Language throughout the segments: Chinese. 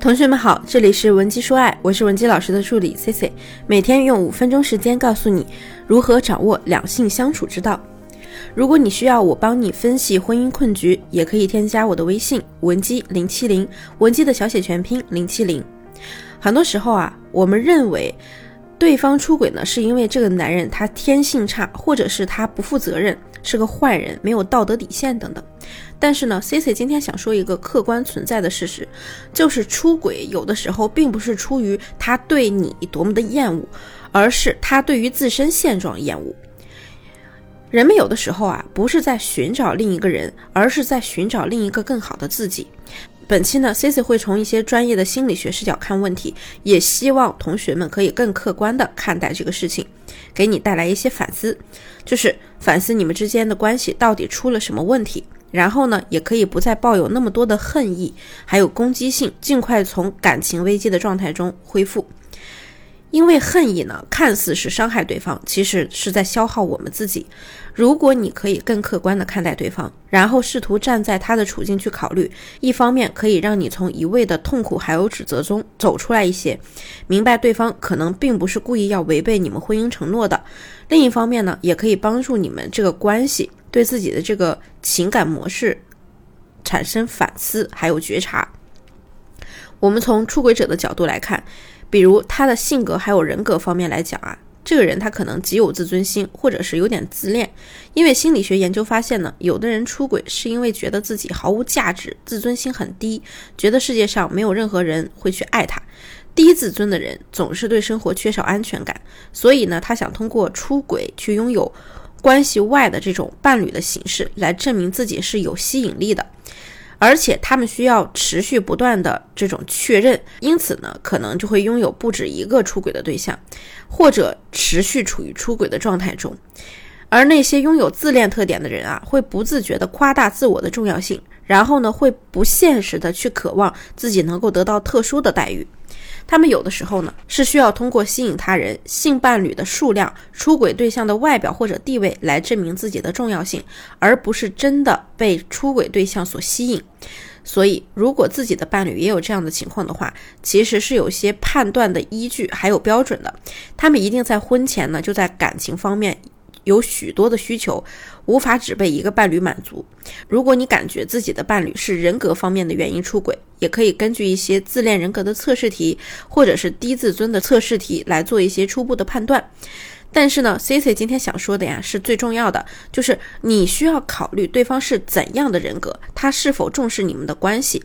同学们好，这里是文姬说爱，我是文姬老师的助理 C C，每天用五分钟时间告诉你如何掌握两性相处之道。如果你需要我帮你分析婚姻困局，也可以添加我的微信文姬零七零，文姬的小写全拼零七零。很多时候啊，我们认为对方出轨呢，是因为这个男人他天性差，或者是他不负责任，是个坏人，没有道德底线等等。但是呢，C C 今天想说一个客观存在的事实，就是出轨有的时候并不是出于他对你多么的厌恶，而是他对于自身现状厌恶。人们有的时候啊，不是在寻找另一个人，而是在寻找另一个更好的自己。本期呢，Cici 会从一些专业的心理学视角看问题，也希望同学们可以更客观的看待这个事情，给你带来一些反思，就是反思你们之间的关系到底出了什么问题。然后呢，也可以不再抱有那么多的恨意，还有攻击性，尽快从感情危机的状态中恢复。因为恨意呢，看似是伤害对方，其实是在消耗我们自己。如果你可以更客观的看待对方，然后试图站在他的处境去考虑，一方面可以让你从一味的痛苦还有指责中走出来一些，明白对方可能并不是故意要违背你们婚姻承诺的；另一方面呢，也可以帮助你们这个关系。对自己的这个情感模式产生反思，还有觉察。我们从出轨者的角度来看，比如他的性格还有人格方面来讲啊，这个人他可能极有自尊心，或者是有点自恋。因为心理学研究发现呢，有的人出轨是因为觉得自己毫无价值，自尊心很低，觉得世界上没有任何人会去爱他。低自尊的人总是对生活缺少安全感，所以呢，他想通过出轨去拥有。关系外的这种伴侣的形式来证明自己是有吸引力的，而且他们需要持续不断的这种确认，因此呢，可能就会拥有不止一个出轨的对象，或者持续处于出轨的状态中。而那些拥有自恋特点的人啊，会不自觉地夸大自我的重要性，然后呢，会不现实的去渴望自己能够得到特殊的待遇。他们有的时候呢，是需要通过吸引他人、性伴侣的数量、出轨对象的外表或者地位来证明自己的重要性，而不是真的被出轨对象所吸引。所以，如果自己的伴侣也有这样的情况的话，其实是有些判断的依据还有标准的。他们一定在婚前呢，就在感情方面。有许多的需求无法只被一个伴侣满足。如果你感觉自己的伴侣是人格方面的原因出轨，也可以根据一些自恋人格的测试题，或者是低自尊的测试题来做一些初步的判断。但是呢，C C 今天想说的呀，是最重要的，就是你需要考虑对方是怎样的人格，他是否重视你们的关系，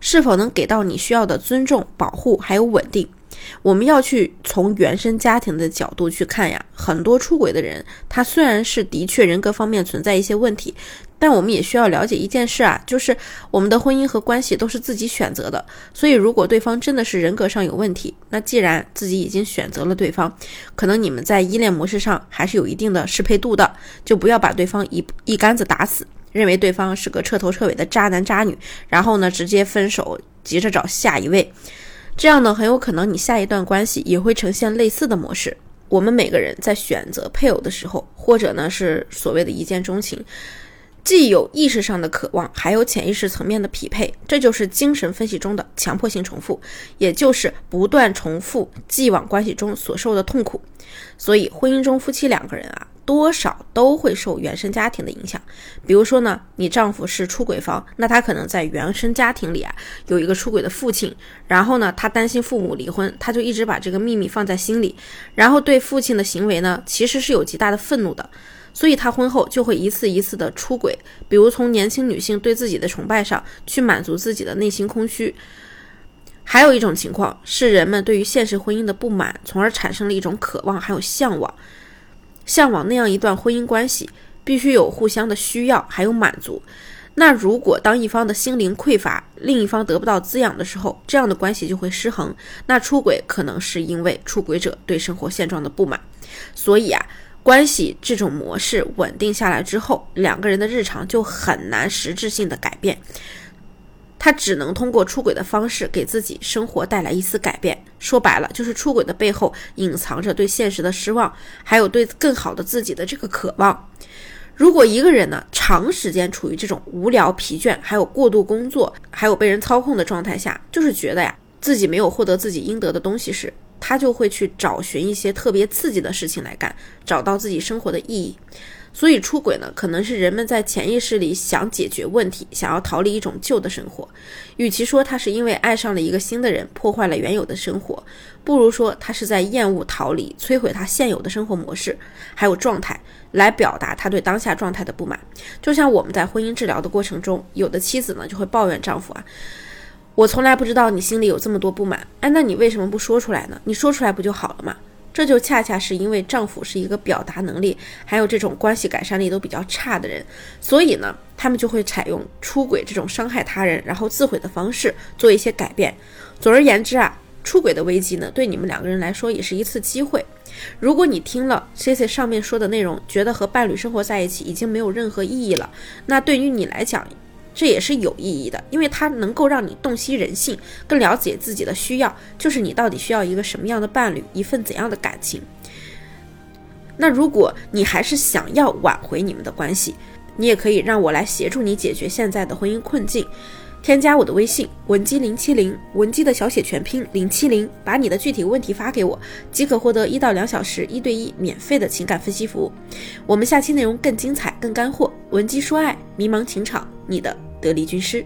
是否能给到你需要的尊重、保护还有稳定。我们要去从原生家庭的角度去看呀，很多出轨的人，他虽然是的确人格方面存在一些问题，但我们也需要了解一件事啊，就是我们的婚姻和关系都是自己选择的。所以，如果对方真的是人格上有问题，那既然自己已经选择了对方，可能你们在依恋模式上还是有一定的适配度的，就不要把对方一一竿子打死，认为对方是个彻头彻尾的渣男渣女，然后呢直接分手，急着找下一位。这样呢，很有可能你下一段关系也会呈现类似的模式。我们每个人在选择配偶的时候，或者呢是所谓的一见钟情，既有意识上的渴望，还有潜意识层面的匹配，这就是精神分析中的强迫性重复，也就是不断重复既往关系中所受的痛苦。所以，婚姻中夫妻两个人啊。多少都会受原生家庭的影响，比如说呢，你丈夫是出轨方，那他可能在原生家庭里啊有一个出轨的父亲，然后呢，他担心父母离婚，他就一直把这个秘密放在心里，然后对父亲的行为呢，其实是有极大的愤怒的，所以他婚后就会一次一次的出轨，比如从年轻女性对自己的崇拜上去满足自己的内心空虚，还有一种情况是人们对于现实婚姻的不满，从而产生了一种渴望还有向往。向往那样一段婚姻关系，必须有互相的需要，还有满足。那如果当一方的心灵匮乏，另一方得不到滋养的时候，这样的关系就会失衡。那出轨可能是因为出轨者对生活现状的不满。所以啊，关系这种模式稳定下来之后，两个人的日常就很难实质性的改变。他只能通过出轨的方式给自己生活带来一丝改变。说白了，就是出轨的背后隐藏着对现实的失望，还有对更好的自己的这个渴望。如果一个人呢长时间处于这种无聊、疲倦，还有过度工作，还有被人操控的状态下，就是觉得呀，自己没有获得自己应得的东西时，他就会去找寻一些特别刺激的事情来干，找到自己生活的意义。所以出轨呢，可能是人们在潜意识里想解决问题，想要逃离一种旧的生活。与其说他是因为爱上了一个新的人，破坏了原有的生活，不如说他是在厌恶、逃离、摧毁他现有的生活模式，还有状态，来表达他对当下状态的不满。就像我们在婚姻治疗的过程中，有的妻子呢就会抱怨丈夫啊，我从来不知道你心里有这么多不满，哎，那你为什么不说出来呢？你说出来不就好了吗？这就恰恰是因为丈夫是一个表达能力还有这种关系改善力都比较差的人，所以呢，他们就会采用出轨这种伤害他人然后自毁的方式做一些改变。总而言之啊，出轨的危机呢，对你们两个人来说也是一次机会。如果你听了 C C 上面说的内容，觉得和伴侣生活在一起已经没有任何意义了，那对于你来讲，这也是有意义的，因为它能够让你洞悉人性，更了解自己的需要，就是你到底需要一个什么样的伴侣，一份怎样的感情。那如果你还是想要挽回你们的关系，你也可以让我来协助你解决现在的婚姻困境。添加我的微信文姬零七零，文姬的小写全拼零七零，把你的具体问题发给我，即可获得一到两小时一对一免费的情感分析服务。我们下期内容更精彩、更干货，文姬说爱，迷茫情场，你的得力军师。